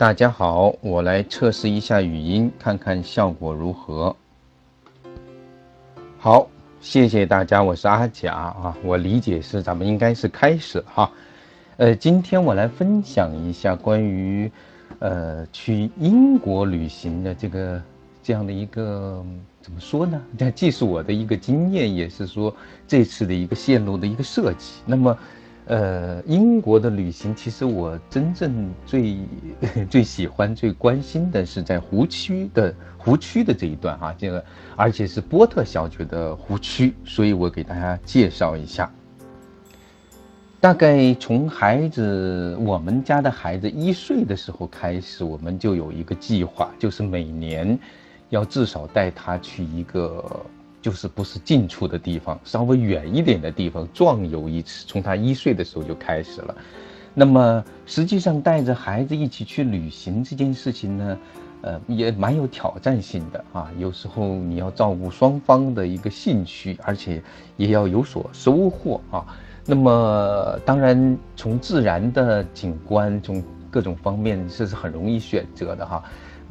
大家好，我来测试一下语音，看看效果如何。好，谢谢大家，我是阿甲啊。我理解是咱们应该是开始哈。呃，今天我来分享一下关于呃去英国旅行的这个这样的一个怎么说呢？这既是我的一个经验，也是说这次的一个线路的一个设计。那么。呃，英国的旅行，其实我真正最 最喜欢、最关心的是在湖区的湖区的这一段哈，这个而且是波特小姐的湖区，所以我给大家介绍一下。大概从孩子我们家的孩子一岁的时候开始，我们就有一个计划，就是每年要至少带他去一个。就是不是近处的地方，稍微远一点的地方壮游一次。从他一岁的时候就开始了。那么实际上带着孩子一起去旅行这件事情呢，呃，也蛮有挑战性的啊。有时候你要照顾双方的一个兴趣，而且也要有所收获啊。那么当然从自然的景观，从各种方面这是很容易选择的哈。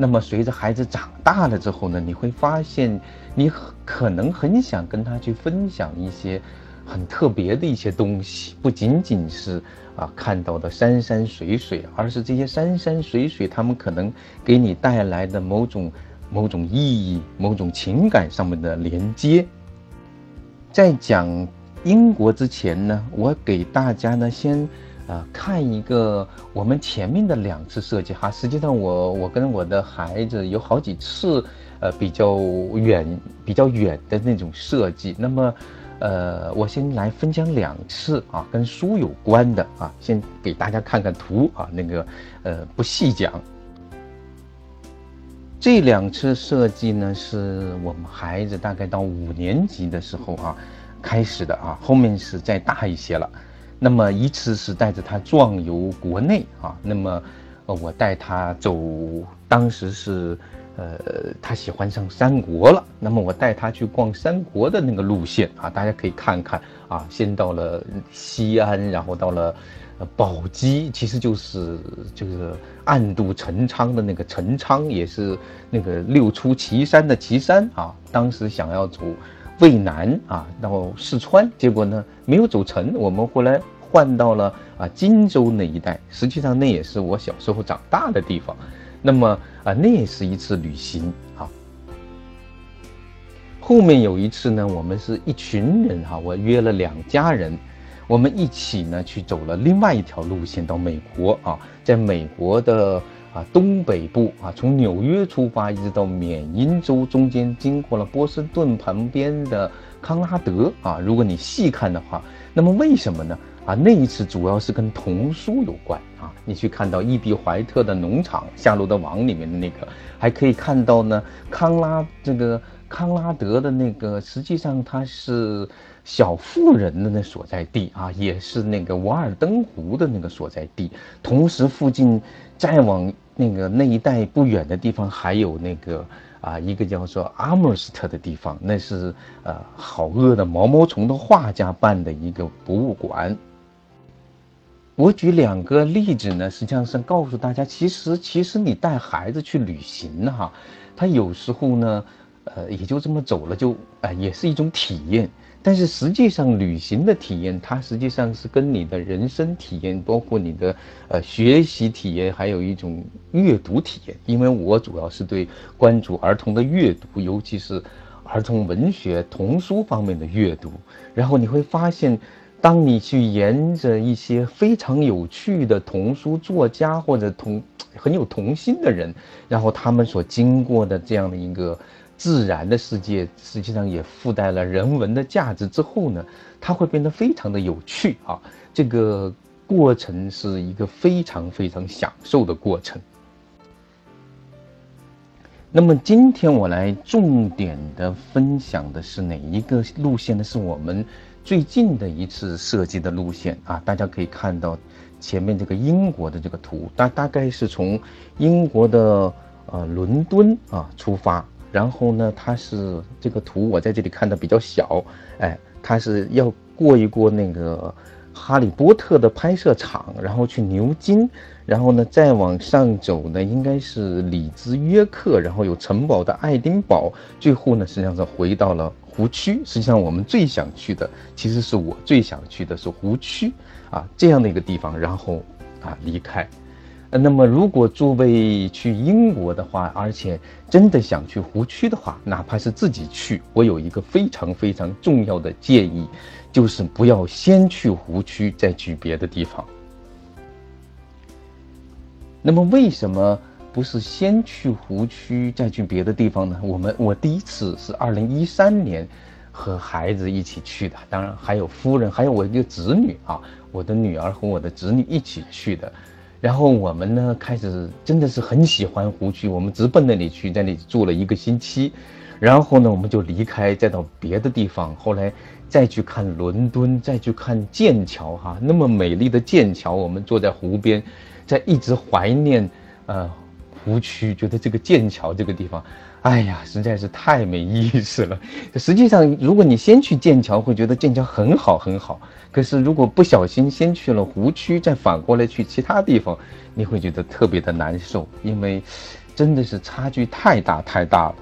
那么随着孩子长大了之后呢，你会发现，你可能很想跟他去分享一些很特别的一些东西，不仅仅是啊看到的山山水水，而是这些山山水水他们可能给你带来的某种某种意义、某种情感上面的连接。在讲英国之前呢，我给大家呢先。啊，看一个我们前面的两次设计哈，实际上我我跟我的孩子有好几次，呃，比较远比较远的那种设计。那么，呃，我先来分享两次啊，跟书有关的啊，先给大家看看图啊，那个呃不细讲。这两次设计呢，是我们孩子大概到五年级的时候啊开始的啊，后面是再大一些了。那么一次是带着他壮游国内啊，那么，呃，我带他走，当时是，呃，他喜欢上三国了，那么我带他去逛三国的那个路线啊，大家可以看看啊，先到了西安，然后到了，呃，宝鸡，其实就是就是暗度陈仓的那个陈仓，也是那个六出祁山的祁山啊，当时想要走。渭南啊，到四川，结果呢没有走成，我们后来换到了啊荆州那一带。实际上那也是我小时候长大的地方。那么啊，那也是一次旅行啊。后面有一次呢，我们是一群人哈，我约了两家人，我们一起呢去走了另外一条路线到美国啊，在美国的。啊，东北部啊，从纽约出发，一直到缅因州，中间经过了波士顿旁边的康拉德啊。如果你细看的话，那么为什么呢？啊，那一次主要是跟童书有关啊。你去看到伊比怀特的农场，《夏洛的网》里面的那个，还可以看到呢，康拉这个康拉德的那个，实际上它是小妇人的那所在地啊，也是那个瓦尔登湖的那个所在地，同时附近。再往那个那一带不远的地方，还有那个啊，一个叫做阿姆斯特的地方，那是呃好饿的毛毛虫的画家办的一个博物馆。我举两个例子呢，实际上是告诉大家，其实其实你带孩子去旅行哈，他有时候呢，呃，也就这么走了，就啊，也是一种体验。但是实际上，旅行的体验，它实际上是跟你的人生体验，包括你的呃学习体验，还有一种阅读体验。因为我主要是对关注儿童的阅读，尤其是儿童文学、童书方面的阅读。然后你会发现，当你去沿着一些非常有趣的童书作家或者童很有童心的人，然后他们所经过的这样的一个。自然的世界实际上也附带了人文的价值，之后呢，它会变得非常的有趣啊！这个过程是一个非常非常享受的过程。那么今天我来重点的分享的是哪一个路线呢？是我们最近的一次设计的路线啊！大家可以看到前面这个英国的这个图，大大概是从英国的呃伦敦啊出发。然后呢，它是这个图我在这里看的比较小，哎，它是要过一过那个哈利波特的拍摄场，然后去牛津，然后呢再往上走呢，应该是里兹约克，然后有城堡的爱丁堡，最后呢实际上是回到了湖区。实际上我们最想去的，其实是我最想去的是湖区啊这样的一个地方，然后啊离开。那么，如果诸位去英国的话，而且真的想去湖区的话，哪怕是自己去，我有一个非常非常重要的建议，就是不要先去湖区，再去别的地方。那么，为什么不是先去湖区，再去别的地方呢？我们我第一次是二零一三年和孩子一起去的，当然还有夫人，还有我一个子女啊，我的女儿和我的子女一起去的。然后我们呢，开始真的是很喜欢湖区，我们直奔那里去，在那里住了一个星期，然后呢，我们就离开，再到别的地方，后来再去看伦敦，再去看剑桥，哈，那么美丽的剑桥，我们坐在湖边，在一直怀念，呃，湖区，觉得这个剑桥这个地方。哎呀，实在是太没意思了。实际上，如果你先去剑桥，会觉得剑桥很好很好。可是，如果不小心先去了湖区，再反过来去其他地方，你会觉得特别的难受，因为真的是差距太大太大了。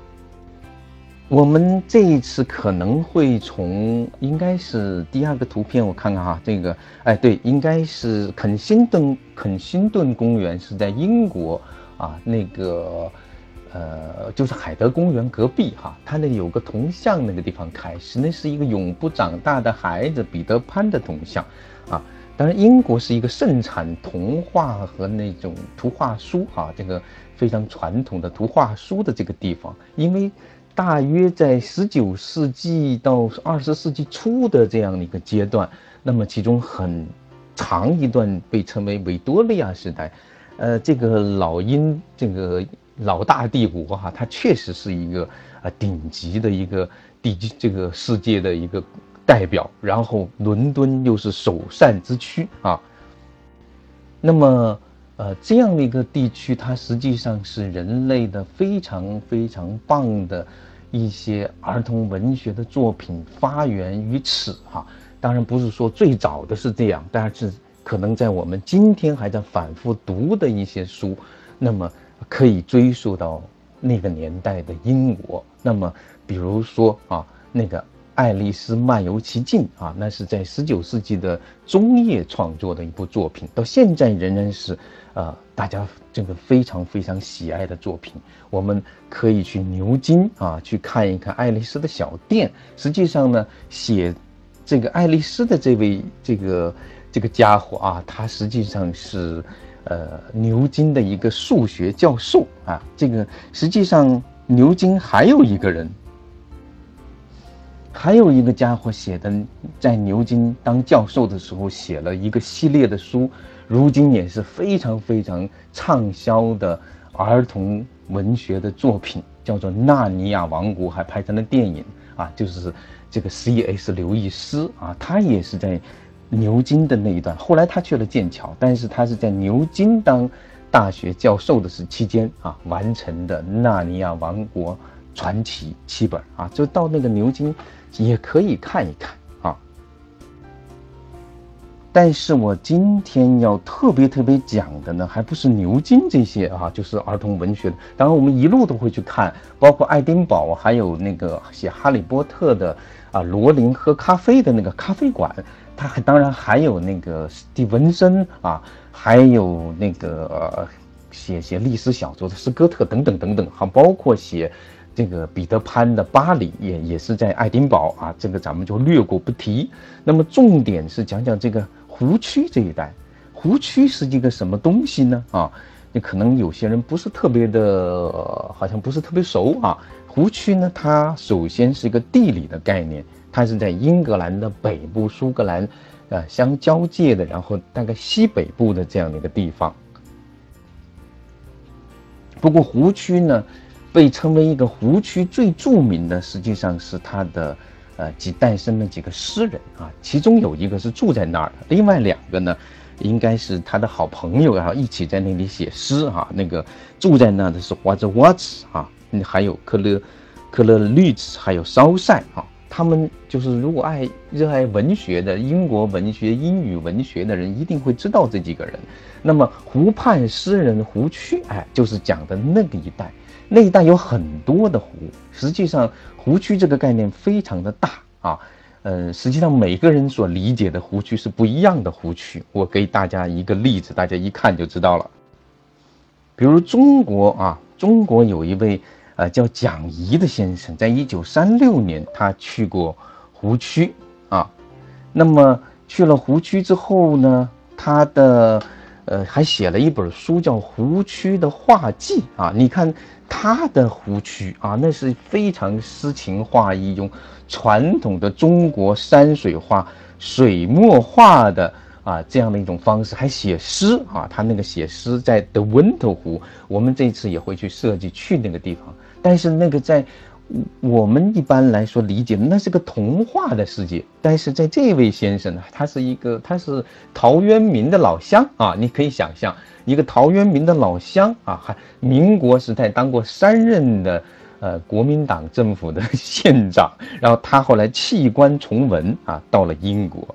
我们这一次可能会从，应该是第二个图片，我看看哈，这个，哎，对，应该是肯辛顿肯辛顿公园是在英国啊，那个。呃，就是海德公园隔壁哈，它那有个铜像，那个地方开始，那是一个永不长大的孩子彼得潘的铜像，啊，当然英国是一个盛产童话和那种图画书哈，这个非常传统的图画书的这个地方，因为大约在十九世纪到二十世纪初的这样的一个阶段，那么其中很长一段被称为维多利亚时代，呃，这个老鹰这个。老大帝国哈，它确实是一个啊顶级的一个地这个世界的一个代表。然后伦敦又是首善之区啊。那么呃这样的一个地区，它实际上是人类的非常非常棒的一些儿童文学的作品发源于此哈。当然不是说最早的是这样，但是可能在我们今天还在反复读的一些书，那么。可以追溯到那个年代的英国。那么，比如说啊，那个《爱丽丝漫游奇境》啊，那是在十九世纪的中叶创作的一部作品，到现在仍然是，呃，大家这个非常非常喜爱的作品。我们可以去牛津啊，去看一看爱丽丝的小店。实际上呢，写这个爱丽丝的这位这个这个家伙啊，他实际上是。呃，牛津的一个数学教授啊，这个实际上牛津还有一个人，还有一个家伙写的，在牛津当教授的时候写了一个系列的书，如今也是非常非常畅销的儿童文学的作品，叫做《纳尼亚王国》，还拍成了电影啊，就是这个 C.S. 刘易斯啊，他也是在。牛津的那一段，后来他去了剑桥，但是他是在牛津当大学教授的时期间啊完成的《纳尼亚王国传奇》七本啊，就到那个牛津也可以看一看啊。但是我今天要特别特别讲的呢，还不是牛津这些啊，就是儿童文学的。当然我们一路都会去看，包括爱丁堡，还有那个写《哈利波特》的啊，罗琳喝咖啡的那个咖啡馆。他还当然还有那个史蒂文森啊，还有那个写写历史小说的斯科特等等等等，还包括写这个彼得潘的巴黎也也是在爱丁堡啊，这个咱们就略过不提。那么重点是讲讲这个湖区这一带，湖区是一个什么东西呢？啊，你可能有些人不是特别的，好像不是特别熟啊。湖区呢，它首先是一个地理的概念。它是在英格兰的北部，苏格兰，呃，相交界的，然后大概西北部的这样的一个地方。不过湖区呢，被称为一个湖区最著名的，实际上是它的，呃，几诞生的几个诗人啊，其中有一个是住在那儿的，另外两个呢，应该是他的好朋友啊，一起在那里写诗哈。那个住在那的是华兹沃茨啊，还有克勒克勒律兹，还有烧塞啊。他们就是如果爱热爱文学的英国文学、英语文学的人，一定会知道这几个人。那么湖畔诗人胡区，哎，就是讲的那个一带，那一带有很多的湖。实际上，湖区这个概念非常的大啊，嗯，实际上每个人所理解的湖区是不一样的湖区。我给大家一个例子，大家一看就知道了。比如中国啊，中国有一位。呃，叫蒋仪的先生，在一九三六年，他去过湖区啊。那么去了湖区之后呢，他的呃还写了一本书，叫《湖区的画记》啊。你看他的湖区啊，那是非常诗情画意，用传统的中国山水画、水墨画的。啊，这样的一种方式还写诗啊，他那个写诗在德温特湖，我们这次也会去设计去那个地方。但是那个在我们一般来说理解，那是个童话的世界。但是在这位先生呢，他是一个他是陶渊明的老乡啊，你可以想象一个陶渊明的老乡啊，还民国时代当过三任的呃国民党政府的县长，然后他后来弃官从文啊，到了英国。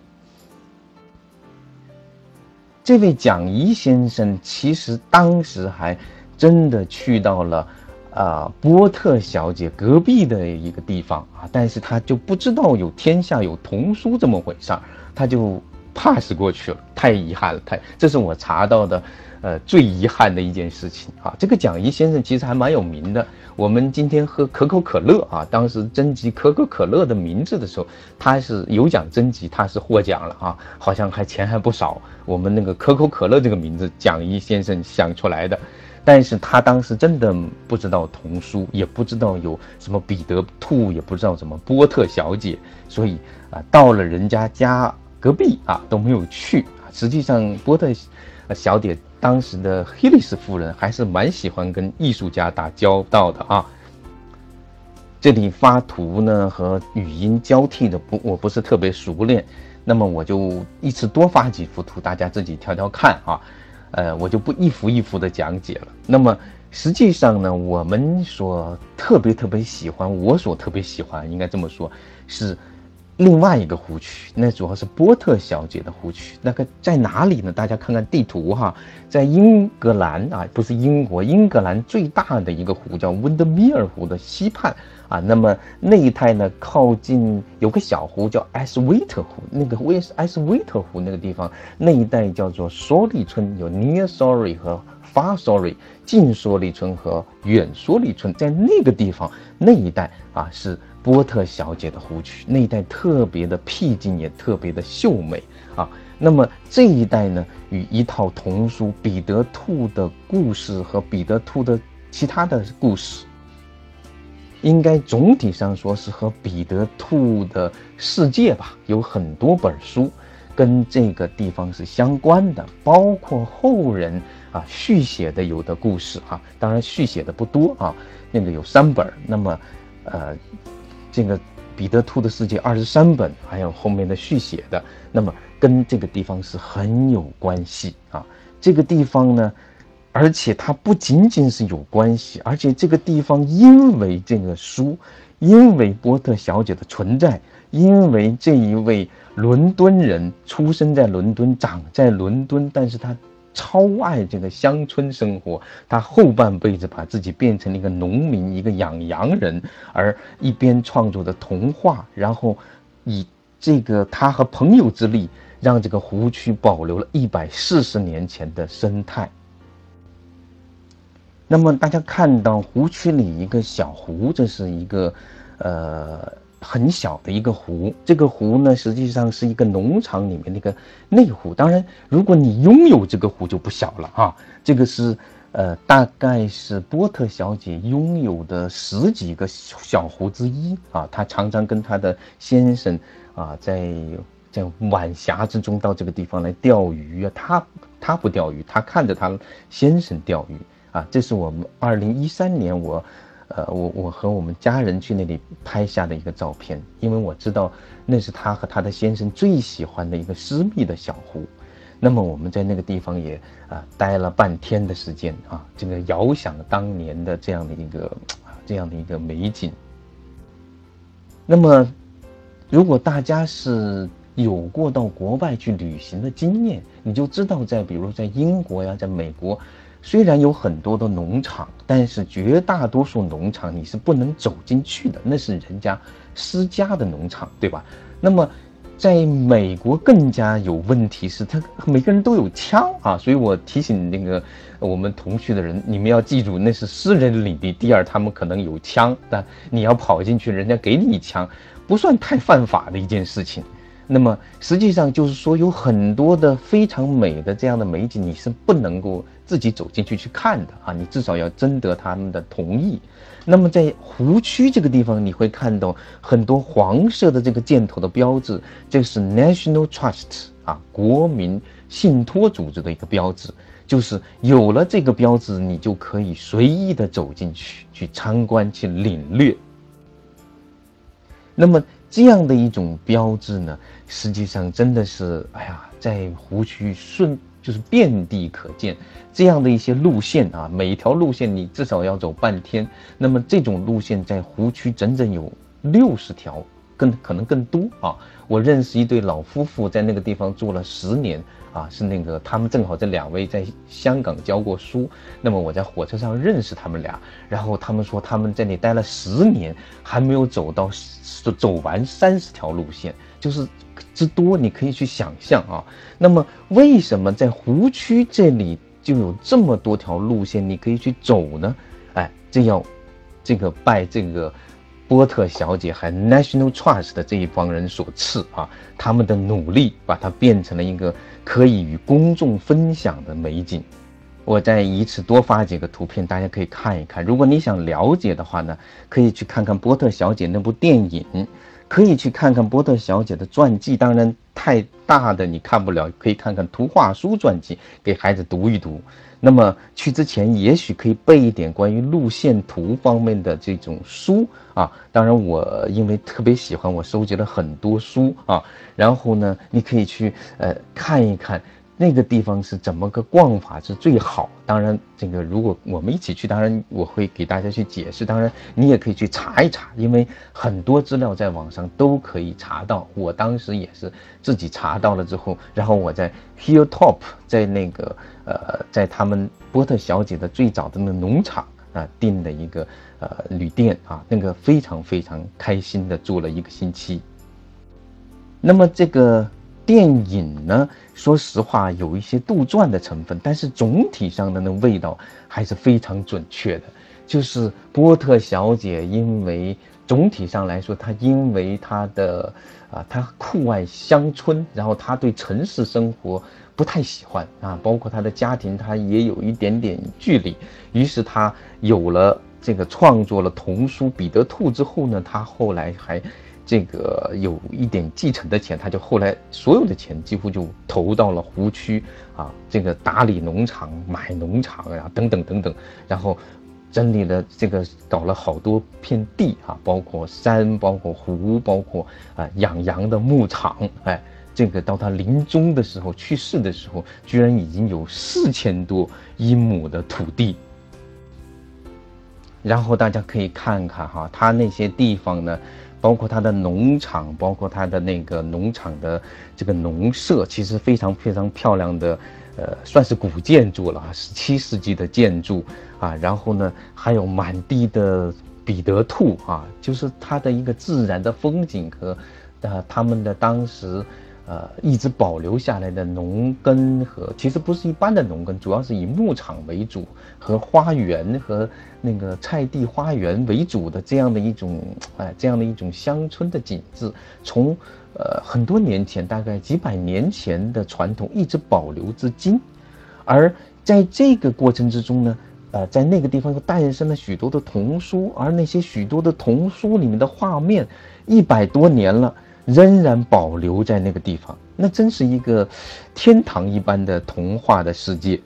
这位蒋仪先生其实当时还真的去到了啊波特小姐隔壁的一个地方啊，但是他就不知道有天下有童书这么回事儿，他就 pass 过去了，太遗憾了，太这是我查到的。呃，最遗憾的一件事情啊，这个蒋仪先生其实还蛮有名的。我们今天喝可口可乐啊，当时征集可口可乐的名字的时候，他是有奖征集，他是获奖了啊，好像还钱还不少。我们那个可口可乐这个名字，蒋仪先生想出来的，但是他当时真的不知道童书，也不知道有什么彼得兔，也不知道什么波特小姐，所以啊，到了人家家隔壁啊都没有去。实际上波特小姐。当时的黑利斯夫人还是蛮喜欢跟艺术家打交道的啊。这里发图呢和语音交替的不，我不是特别熟练，那么我就一次多发几幅图，大家自己挑挑看啊。呃，我就不一幅一幅的讲解了。那么实际上呢，我们所特别特别喜欢，我所特别喜欢，应该这么说，是。另外一个湖区，那主要是波特小姐的湖区，那个在哪里呢？大家看看地图哈，在英格兰啊，不是英国，英格兰最大的一个湖叫温德米尔湖的西畔啊。那么那一带呢，靠近有个小湖叫埃斯威特湖，那个威埃斯威特湖那个地方，那一带叫做索里村，有 Near Sorry 和 Far Sorry，近索里村和远索里村，在那个地方那一带啊是。波特小姐的湖区那一带特别的僻静，也特别的秀美啊。那么这一带呢，与一套童书《彼得兔的故事》和彼得兔的其他的故事，应该总体上说是和彼得兔的世界吧，有很多本书跟这个地方是相关的，包括后人啊续写的有的故事哈，当然续写的不多啊，那个有三本，那么呃。这个彼得兔的世界二十三本，还有后面的续写的，那么跟这个地方是很有关系啊。这个地方呢，而且它不仅仅是有关系，而且这个地方因为这个书，因为波特小姐的存在，因为这一位伦敦人出生在伦敦，长在伦敦，但是他。超爱这个乡村生活，他后半辈子把自己变成了一个农民，一个养羊人，而一边创作的童话，然后以这个他和朋友之力，让这个湖区保留了一百四十年前的生态。那么大家看到湖区里一个小湖，这是一个，呃。很小的一个湖，这个湖呢，实际上是一个农场里面那个内湖。当然，如果你拥有这个湖就不小了啊。这个是，呃，大概是波特小姐拥有的十几个小湖之一啊。她常常跟她的先生啊，在在晚霞之中到这个地方来钓鱼啊。她她不钓鱼，她看着她先生钓鱼啊。这是我们二零一三年我。呃，我我和我们家人去那里拍下的一个照片，因为我知道那是他和他的先生最喜欢的一个私密的小湖。那么我们在那个地方也啊待了半天的时间啊，这个遥想当年的这样的一个这样的一个美景。那么如果大家是有过到国外去旅行的经验，你就知道，在比如在英国呀，在美国，虽然有很多的农场，但是绝大多数农场你是不能走进去的，那是人家私家的农场，对吧？那么。在美国更加有问题是，他每个人都有枪啊，所以我提醒那个我们同去的人，你们要记住，那是私人领地。第二，他们可能有枪，但你要跑进去，人家给你枪，不算太犯法的一件事情。那么实际上就是说，有很多的非常美的这样的美景，你是不能够自己走进去去看的啊，你至少要征得他们的同意。那么在湖区这个地方，你会看到很多黄色的这个箭头的标志，这是 National Trust 啊，国民信托组织的一个标志。就是有了这个标志，你就可以随意的走进去，去参观，去领略。那么这样的一种标志呢，实际上真的是，哎呀，在湖区顺。就是遍地可见这样的一些路线啊，每一条路线你至少要走半天。那么这种路线在湖区整整有六十条，更可能更多啊。我认识一对老夫妇在那个地方住了十年啊，是那个他们正好这两位在香港教过书，那么我在火车上认识他们俩，然后他们说他们在那里待了十年，还没有走到走完三十条路线，就是。之多，你可以去想象啊。那么，为什么在湖区这里就有这么多条路线你可以去走呢？哎，这要这个拜这个波特小姐还 National Trust 的这一帮人所赐啊。他们的努力把它变成了一个可以与公众分享的美景。我再一次多发几个图片，大家可以看一看。如果你想了解的话呢，可以去看看波特小姐那部电影。可以去看看波特小姐的传记，当然太大的你看不了，可以看看图画书传记，给孩子读一读。那么去之前，也许可以背一点关于路线图方面的这种书啊。当然，我因为特别喜欢，我收集了很多书啊。然后呢，你可以去呃看一看。那个地方是怎么个逛法是最好？当然，这个如果我们一起去，当然我会给大家去解释。当然，你也可以去查一查，因为很多资料在网上都可以查到。我当时也是自己查到了之后，然后我在 Hilltop，在那个呃，在他们波特小姐的最早的那农场啊订的一个呃旅店啊，那个非常非常开心的住了一个星期。那么这个。电影呢，说实话有一些杜撰的成分，但是总体上的那味道还是非常准确的。就是波特小姐，因为总体上来说，她因为她的啊，她酷爱乡村，然后她对城市生活不太喜欢啊，包括她的家庭，她也有一点点距离。于是她有了这个创作了童书《彼得兔》之后呢，她后来还。这个有一点继承的钱，他就后来所有的钱几乎就投到了湖区啊，这个打理农场、买农场呀，等等等等，然后整理了这个搞了好多片地啊，包括山、包括湖、包括啊养羊的牧场，哎，这个到他临终的时候去世的时候，居然已经有四千多英亩的土地。然后大家可以看看哈，他那些地方呢。包括它的农场，包括它的那个农场的这个农舍，其实非常非常漂亮的，呃，算是古建筑了啊，十七世纪的建筑啊。然后呢，还有满地的彼得兔啊，就是它的一个自然的风景和，呃，他们的当时。呃，一直保留下来的农耕和其实不是一般的农耕，主要是以牧场为主和花园和那个菜地花园为主的这样的一种哎，这样的一种乡村的景致，从呃很多年前，大概几百年前的传统一直保留至今，而在这个过程之中呢，呃，在那个地方又诞生了许多的童书，而那些许多的童书里面的画面，一百多年了。仍然保留在那个地方，那真是一个天堂一般的童话的世界。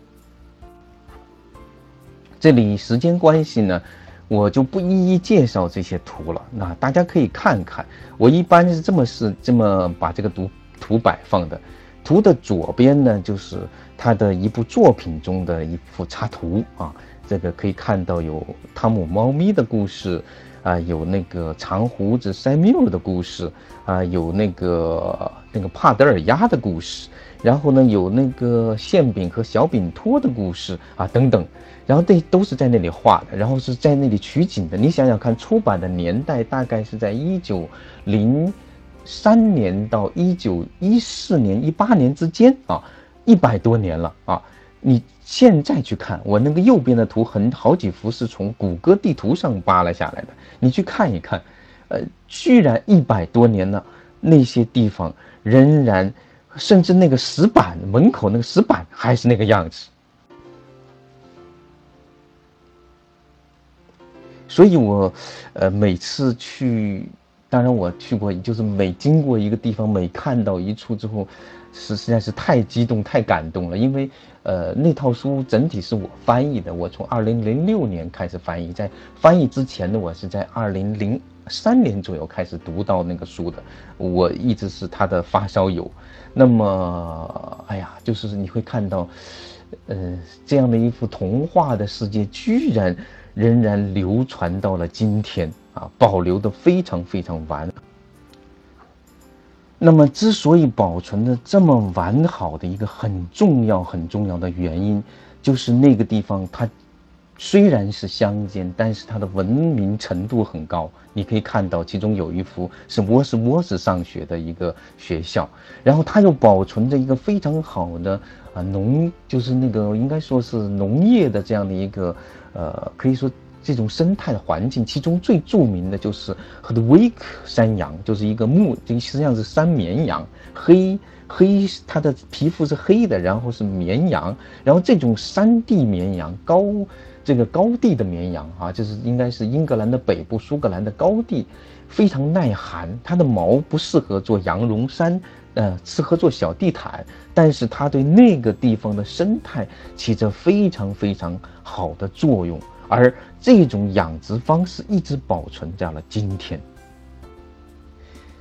这里时间关系呢，我就不一一介绍这些图了。那大家可以看看，我一般是这么是这么把这个图图摆放的。图的左边呢，就是他的一部作品中的一幅插图啊，这个可以看到有汤姆猫咪的故事。啊，有那个长胡子塞缪尔的故事啊，有那个那个帕德尔鸭的故事，然后呢，有那个馅饼和小饼托的故事啊，等等。然后这都是在那里画的，然后是在那里取景的。你想想看，出版的年代大概是在一九零三年到一九一四年、一八年之间啊，一百多年了啊。你现在去看我那个右边的图，很好几幅是从谷歌地图上扒拉下来的，你去看一看，呃，居然一百多年了，那些地方仍然，甚至那个石板门口那个石板还是那个样子。所以，我，呃，每次去，当然我去过，就是每经过一个地方，每看到一处之后，是实在是太激动、太感动了。因为，呃，那套书整体是我翻译的，我从二零零六年开始翻译，在翻译之前呢，我是在二零零三年左右开始读到那个书的，我一直是他的发烧友。那么，哎呀，就是你会看到，呃，这样的一幅童话的世界，居然。仍然流传到了今天啊，保留的非常非常完。那么，之所以保存的这么完好的一个很重要很重要的原因，就是那个地方它虽然是乡间，但是它的文明程度很高。你可以看到，其中有一幅是沃斯沃斯上学的一个学校，然后它又保存着一个非常好的啊农，就是那个应该说是农业的这样的一个。呃，可以说这种生态环境，其中最著名的就是和的威克山羊，就是一个牧，这实际上是山绵羊，黑黑，它的皮肤是黑的，然后是绵羊，然后这种山地绵羊，高这个高地的绵羊啊，就是应该是英格兰的北部，苏格兰的高地，非常耐寒，它的毛不适合做羊绒衫。呃，适合做小地毯，但是它对那个地方的生态起着非常非常好的作用，而这种养殖方式一直保存在了今天。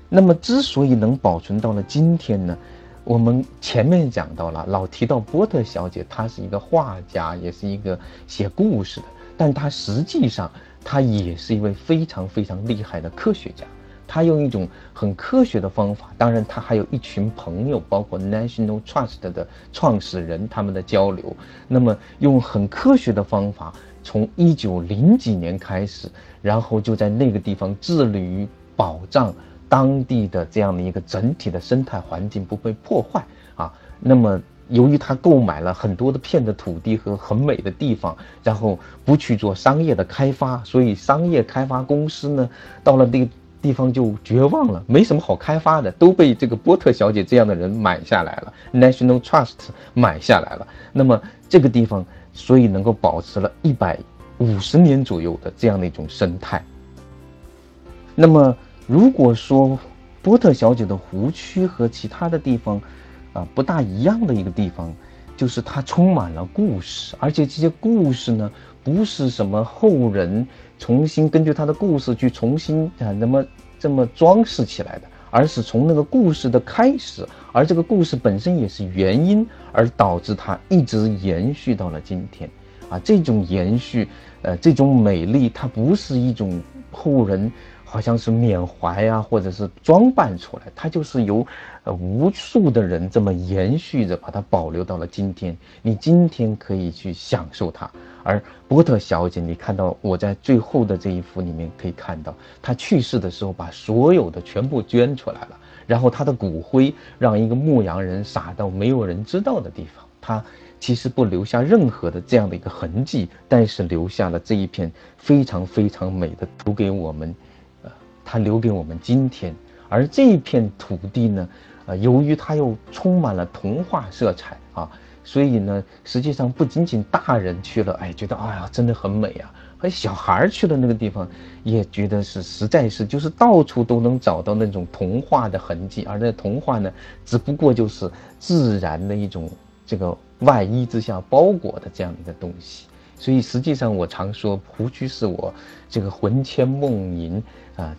那么，之所以能保存到了今天呢？我们前面讲到了，老提到波特小姐，她是一个画家，也是一个写故事的，但她实际上她也是一位非常非常厉害的科学家。她用一种很科学的方法，当然她还有一群朋友，包括 National Trust 的创始人，他们的交流。那么用很科学的方法，从一九零几年开始，然后就在那个地方致力于保障当地的这样的一个整体的生态环境不被破坏啊。那么由于他购买了很多的片的土地和很美的地方，然后不去做商业的开发，所以商业开发公司呢，到了那个。地方就绝望了，没什么好开发的，都被这个波特小姐这样的人买下来了，National Trust 买下来了。那么这个地方，所以能够保持了一百五十年左右的这样的一种生态。那么如果说波特小姐的湖区和其他的地方，啊不大一样的一个地方，就是它充满了故事，而且这些故事呢，不是什么后人。重新根据他的故事去重新啊，那么这么装饰起来的，而是从那个故事的开始，而这个故事本身也是原因，而导致它一直延续到了今天，啊，这种延续，呃，这种美丽，它不是一种后人。好像是缅怀啊，或者是装扮出来，它就是由，呃，无数的人这么延续着，把它保留到了今天。你今天可以去享受它。而波特小姐，你看到我在最后的这一幅里面可以看到，她去世的时候把所有的全部捐出来了，然后她的骨灰让一个牧羊人撒到没有人知道的地方。她其实不留下任何的这样的一个痕迹，但是留下了这一片非常非常美的图给我们。呃，她留给我们今天，而这一片土地呢，呃，由于它又充满了童话色彩啊，所以呢，实际上不仅仅大人去了，哎，觉得哎呀，真的很美啊，和小孩去了那个地方，也觉得是实在是就是到处都能找到那种童话的痕迹，而那童话呢，只不过就是自然的一种这个外衣之下包裹的这样一个东西。所以实际上，我常说湖区是我这个魂牵梦萦啊，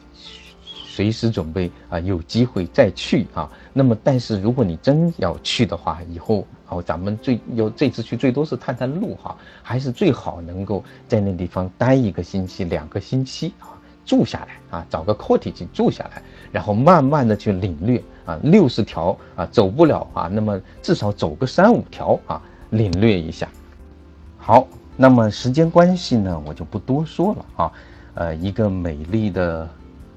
随时准备啊，有机会再去啊。那么，但是如果你真要去的话，以后哦，咱们最有这次去最多是探探路哈，还是最好能够在那地方待一个星期、两个星期啊，住下来啊，找个 cottage 住下来，然后慢慢的去领略啊，六十条啊走不了啊，那么至少走个三五条啊，领略一下。好，那么时间关系呢，我就不多说了啊。呃，一个美丽的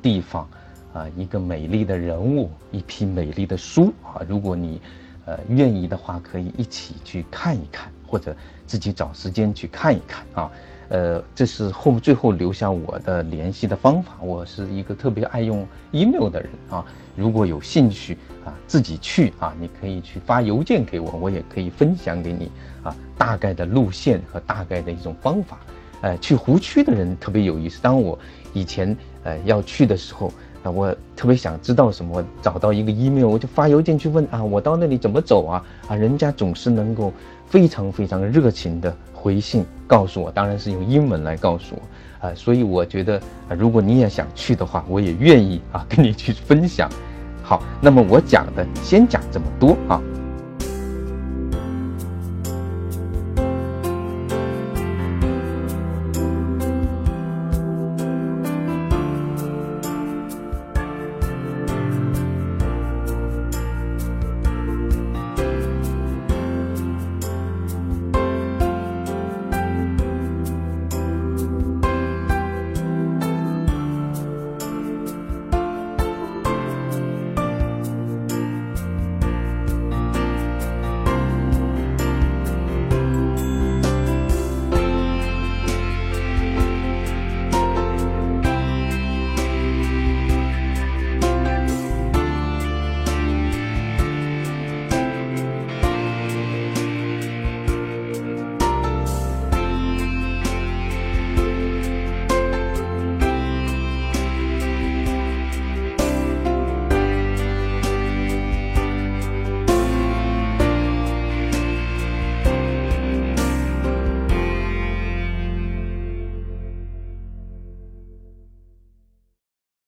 地方啊，一个美丽的人物，一批美丽的书啊，如果你呃愿意的话，可以一起去看一看，或者自己找时间去看一看啊。呃，这是后最后留下我的联系的方法。我是一个特别爱用 email 的人啊。如果有兴趣啊，自己去啊，你可以去发邮件给我，我也可以分享给你啊，大概的路线和大概的一种方法。呃，去湖区的人特别有意思。当我以前呃要去的时候啊，我特别想知道什么，找到一个 email，我就发邮件去问啊，我到那里怎么走啊？啊，人家总是能够非常非常热情的。回信告诉我，当然是用英文来告诉我，啊，所以我觉得啊，如果你也想去的话，我也愿意啊跟你去分享。好，那么我讲的先讲这么多啊。